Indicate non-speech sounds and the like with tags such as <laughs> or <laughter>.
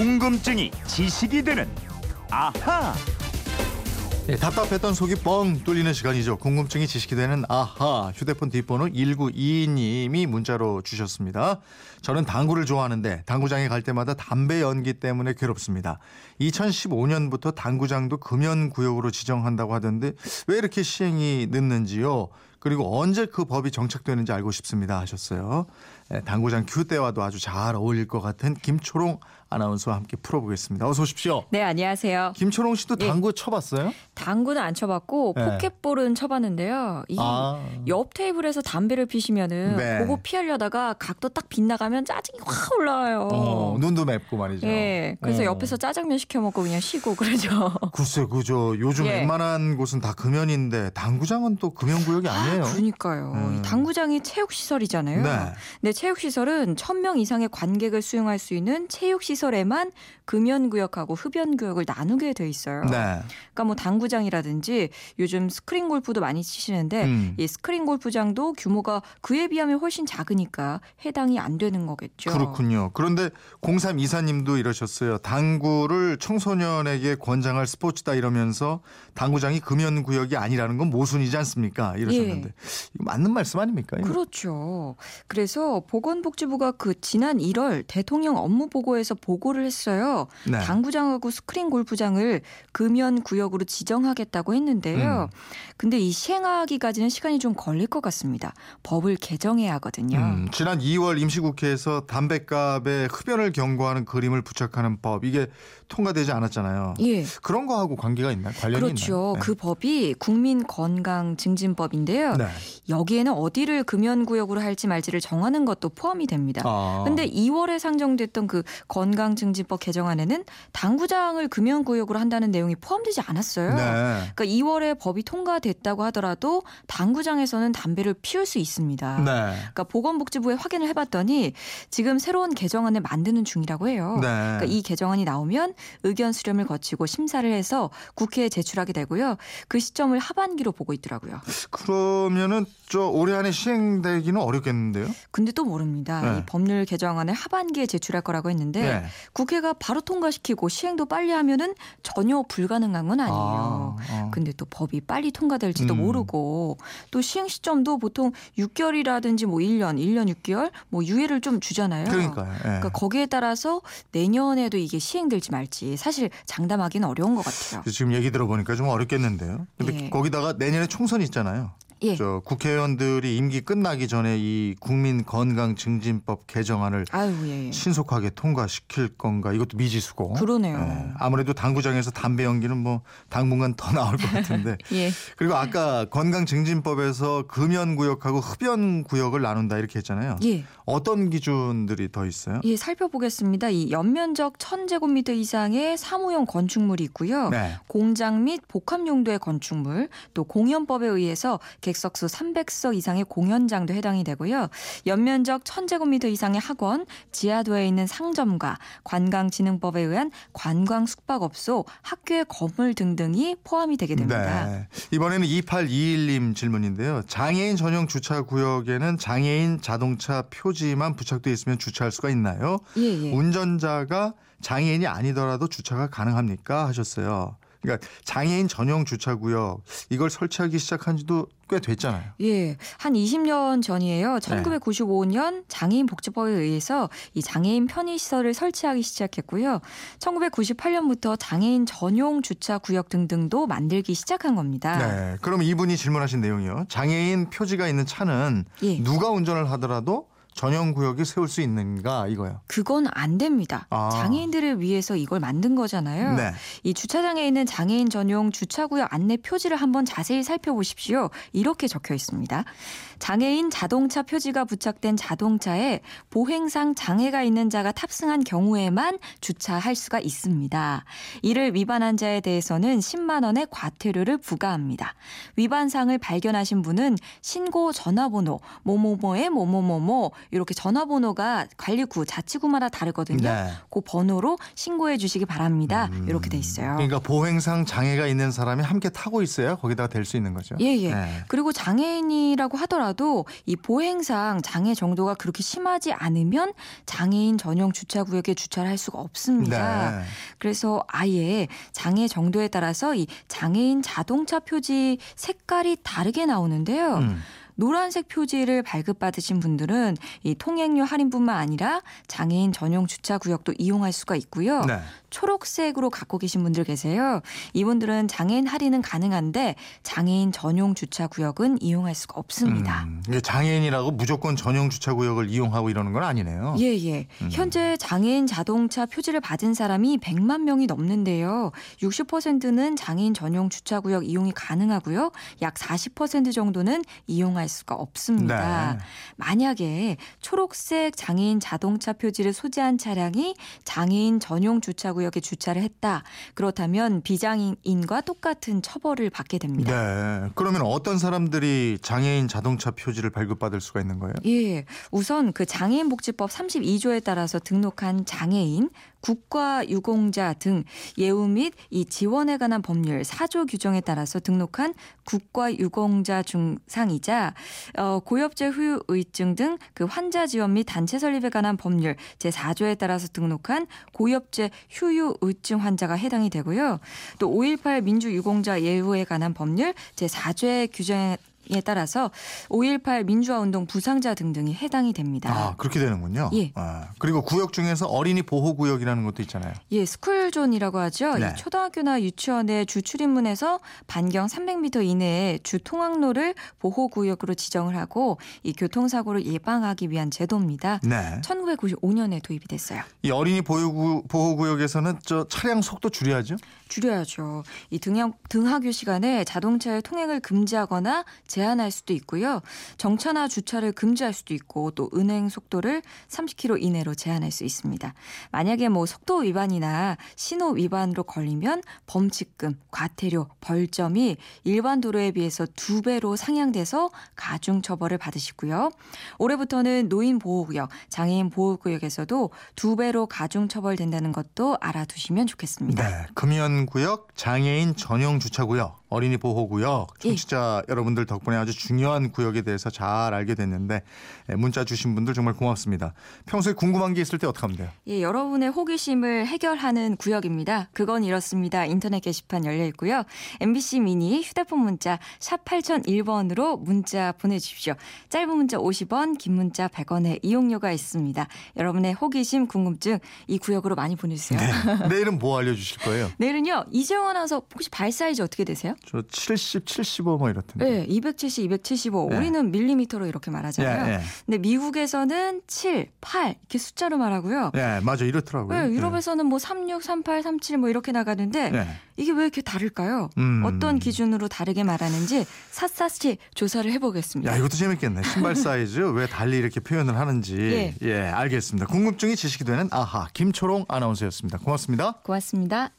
궁금증이 지식이 되는 아하. 예, 답답했던 속이 뻥 뚫리는 시간이죠. 궁금증이 지식이 되는 아하 휴대폰 뒷번호 1922님이 문자로 주셨습니다. 저는 당구를 좋아하는데 당구장에 갈 때마다 담배 연기 때문에 괴롭습니다. 2015년부터 당구장도 금연 구역으로 지정한다고 하던데 왜 이렇게 시행이 늦는지요? 그리고 언제 그 법이 정착되는지 알고 싶습니다 하셨어요. 예, 당구장 큐 때와도 아주 잘 어울릴 것 같은 김초롱 아나운서와 함께 풀어보겠습니다. 어서 오십시오. 네, 안녕하세요. 김초롱 씨도 예. 당구 쳐봤어요? 당구는 안 쳐봤고 네. 포켓볼은 쳐봤는데요. 이 아. 옆 테이블에서 담배를 피시면은 네. 그거 피하려다가 각도 딱 빗나가면 짜증이 확 올라와요. 어, 눈도 맵고 말이죠. 예, 그래서 어. 옆에서 짜장면 시켜 먹고 그냥 쉬고 그러죠. <laughs> 글쎄 그저 요즘 예. 웬만한 곳은 다 금연인데 당구장은 또 금연 구역이 아니에요. 그러니까요. 음. 이 당구장이 체육 시설이잖아요. 네. 네, 체육 시설은 1000명 이상의 관객을 수용할 수 있는 체육 시설에만 금연 구역하고 흡연 구역을 나누게 돼 있어요. 네. 그러니까 뭐 당구장이라든지 요즘 스크린 골프도 많이 치시는데 음. 이 스크린 골프장도 규모가 그에 비하면 훨씬 작으니까 해당이 안 되는 거겠죠. 그렇군요. 그런데 03 이사님도 이러셨어요. 당구를 청소년에게 권장할 스포츠다 이러면서 당구장이 금연구역이 아니라는 건 모순이지 않습니까? 이러셨는데 이거 맞는 말씀 아닙니까? 이거? 예. 그렇죠. 그래서 보건복지부가 그 지난 1월 대통령 업무 보고에서 보고를 했어요. 네. 당구장하고 스크린 골프장을 금연 구역으로 지정하겠다고 했는데요. 음. 근데 이 시행하기까지는 시간이 좀 걸릴 것 같습니다. 법을 개정해야 하거든요. 음, 지난 2월 임시국회에서 담배값에 흡연을 경고하는 그림을 부착하는 법 이게 통과되지 않았잖아요. 예. 그런 거하고 관계가 있나요? 관련이 그렇죠. 있나요? 네. 그 법이 국민 건강 증진법인데요. 네. 여기에는 어디를 금연 구역으로 할지 말지를 정하는 것도 포함이 됩니다. 아. 근데 2월에 상정됐던 그 건강증진법 개정안에는 당구장을 금연구역으로 한다는 내용이 포함되지 않았어요. 네. 그러니까 2월에 법이 통과됐다고 하더라도 당구장에서는 담배를 피울 수 있습니다. 네. 그러니까 보건복지부에 확인을 해봤더니 지금 새로운 개정안을 만드는 중이라고 해요. 네. 그러니까 이 개정안이 나오면 의견 수렴을 거치고 심사를 해서 국회에 제출하게 되고요. 그 시점을 하반기로 보고 있더라고요. 그러면은 저 올해 안에 시행되기는 어렵겠는데요? 근데 또 모릅니다. 네. 이 법률 개정안을 하반기에 제출할 거라고 했는데 네. 국회가 바로 통과시키고 시행도 빨리 하면은 전혀 불가능한 건 아니에요. 아, 어. 근데 또 법이 빨리 통과될지도 음. 모르고 또 시행 시점도 보통 6개월이라든지 뭐 1년, 1년 6개월 뭐 유예를 좀 주잖아요. 그러니까요. 예. 그러니까 거기에 따라서 내년에도 이게 시행될지 말지 사실 장담하기는 어려운 것 같아요. 지금 얘기 들어보니까 좀 어렵겠는데요. 근데 예. 거기다가 내년에 총선 있잖아요. 예. 저 국회의원들이 임기 끝나기 전에 이 국민 건강 증진법 개정안을 아유, 예. 예. 신속하게 통과시킬 건가 이것도 미지수고. 그러네요. 예. 아무래도 당구장에서 담배 연기는 뭐 당분간 더 나올 것 같은데. <laughs> 예. 그리고 아까 건강 증진법에서 금연 구역하고 흡연 구역을 나눈다 이렇게 했잖아요. 예. 어떤 기준들이 더 있어요? 예, 살펴보겠습니다. 이 연면적 1000제곱미터 이상의 사무용 건축물이 있고요. 네. 공장 및 복합 용도의 건축물, 또 공연법에 의해서 객석수 300석 이상의 공연장도 해당이 되고요. 연면적 1000제곱미터 이상의 학원, 지하도에 있는 상점과 관광진흥법에 의한 관광 숙박업소, 학교의 건물 등등이 포함이 되게 됩니다. 네. 이번에는 2821님 질문인데요. 장애인 전용 주차 구역에는 장애인 자동차 표지만 부착돼 있으면 주차할 수가 있나요? 예, 예. 운전자가 장애인이 아니더라도 주차가 가능합니까? 하셨어요. 그러니까 장애인 전용 주차 구역 이걸 설치하기 시작한 지도 꽤 됐잖아요. 예, 한 20년 전이에요. 네. 1995년 장애인 복지법에 의해서 이 장애인 편의 시설을 설치하기 시작했고요. 1998년부터 장애인 전용 주차 구역 등등도 만들기 시작한 겁니다. 네. 그럼 이분이 질문하신 내용이요. 장애인 표지가 있는 차는 예. 누가 운전을 하더라도 전용 구역에 세울 수 있는가 이거요. 그건 안 됩니다. 아. 장애인들을 위해서 이걸 만든 거잖아요. 네. 이 주차장에 있는 장애인 전용 주차 구역 안내 표지를 한번 자세히 살펴보십시오. 이렇게 적혀 있습니다. 장애인 자동차 표지가 부착된 자동차에 보행상 장애가 있는 자가 탑승한 경우에만 주차할 수가 있습니다. 이를 위반한 자에 대해서는 10만 원의 과태료를 부과합니다. 위반 사항을 발견하신 분은 신고 전화번호 뭐뭐뭐의 뭐뭐뭐뭐 이렇게 전화번호가 관리구, 자치구마다 다르거든요. 네. 그 번호로 신고해 주시기 바랍니다. 이렇게 돼 있어요. 그러니까 보행상 장애가 있는 사람이 함께 타고 있어야 거기다가 될수 있는 거죠. 예, 예. 네. 그리고 장애인이라고 하더라도 이 보행상 장애 정도가 그렇게 심하지 않으면 장애인 전용 주차 구역에 주차를 할 수가 없습니다. 네. 그래서 아예 장애 정도에 따라서 이 장애인 자동차 표지 색깔이 다르게 나오는데요. 음. 노란색 표지를 발급받으신 분들은 이 통행료 할인뿐만 아니라 장애인 전용 주차 구역도 이용할 수가 있고요. 네. 초록색으로 갖고 계신 분들 계세요. 이분들은 장애인 할인은 가능한데 장애인 전용 주차 구역은 이용할 수가 없습니다. 음, 이게 장애인이라고 무조건 전용 주차 구역을 이용하고 이러는 건 아니네요. 예, 예. 현재 장애인 자동차 표지를 받은 사람이 100만 명이 넘는데요. 60%는 장애인 전용 주차 구역 이용이 가능하고요. 약 40% 정도는 이용할 수가 없습니다. 네. 만약에 초록색 장애인 자동차 표지를 소지한 차량이 장애인 전용 주차 구역에 주차를 했다. 그렇다면 비장애인과 똑같은 처벌을 받게 됩니다. 네. 그러면 어떤 사람들이 장애인 자동차 표지를 발급받을 수가 있는 거예요? 예. 우선 그 장애인 복지법 32조에 따라서 등록한 장애인, 국가 유공자 등 예우 및 이 지원에 관한 법률 4조 규정에 따라서 등록한 국가 유공자 중상이자 어, 고엽제 후유 의증 등 그 환자 지원 및 단체 설립에 관한 법률 제4조에 따라서 등록한 고엽제 휴유 의증 환자가 해당이 되고요. 또 5.18 민주유공자 예우에 관한 법률 제4조의 규정에 에 따라서 5.18 민주화 운동 부상자 등등이 해당이 됩니다. 아, 그렇게 되는군요. 예. 아, 그리고 구역 중에서 어린이 보호 구역이라는 것도 있잖아요. 예, 스쿨존이라고 하죠. 네. 이 초등학교나 유치원의 주 출입문에서 반경 300m 이내에 주 통학로를 보호 구역으로 지정을 하고 이 교통사고를 예방하기 위한 제도입니다. 네. 1995년에 도입이 됐어요. 이 어린이 보호 보호 구역에서는 저 차량 속도 줄여야죠. 줄여야죠. 이 등하, 등하교 시간에 자동차의 통행을 금지하거나 제한할 수도 있고요. 정차나 주차를 금지할 수도 있고 또 운행 속도를 30km 이내로 제한할 수 있습니다. 만약에 뭐 속도 위반이나 신호 위반으로 걸리면 범칙금, 과태료, 벌점이 일반 도로에 비해서 두 배로 상향돼서 가중 처벌을 받으시고요. 올해부터는 노인 보호구역, 장애인 보호구역에서도 두 배로 가중 처벌된다는 것도 알아두시면 좋겠습니다. 네. 금연구역, 장애인 전용 주차구역, 어린이 보호구역. 예. 청취자 여러분들 덕분에 아주 중요한 구역에 대해서 잘 알게 됐는데 예, 문자 주신 분들 정말 고맙습니다. 평소에 궁금한 게 있을 때 어떻게 하면 돼요? 예, 여러분의 호기심을 해결하는 구역입니다. 그건 이렇습니다. 인터넷 게시판 열려 있고요. MBC 미니 휴대폰 문자 샵 8001번으로 문자 보내주십시오. 짧은 문자 50원, 긴 문자 100원의 이용료가 있습니다. 여러분의 호기심, 궁금증 이 구역으로 많이 보내주세요. 네. <laughs> 내일은 뭐 알려주실 거예요? 내일은요. 이재용 아나운서 혹시 발 사이즈 어떻게 되세요? 저 70, 75 뭐 이렇던데. 네, 270, 275. 네. 우리는 밀리미터로 이렇게 말하잖아요. 예, 예. 근데 미국에서는 7, 8 이렇게 숫자로 말하고요. 예, 맞아 이렇더라고요. 네, 유럽에서는 뭐 36, 38, 37 뭐 이렇게 나가는데 예. 이게 왜 이렇게 다를까요? 음. 어떤 기준으로 다르게 말하는지 샅샅이 조사를 해보겠습니다. 야, 이것도 재밌겠네. 신발 <laughs> 사이즈 왜 달리 이렇게 표현을 하는지. 예. 예, 알겠습니다. 궁금증이 지식이 되는 아하 김초롱 아나운서였습니다. 고맙습니다. 고맙습니다.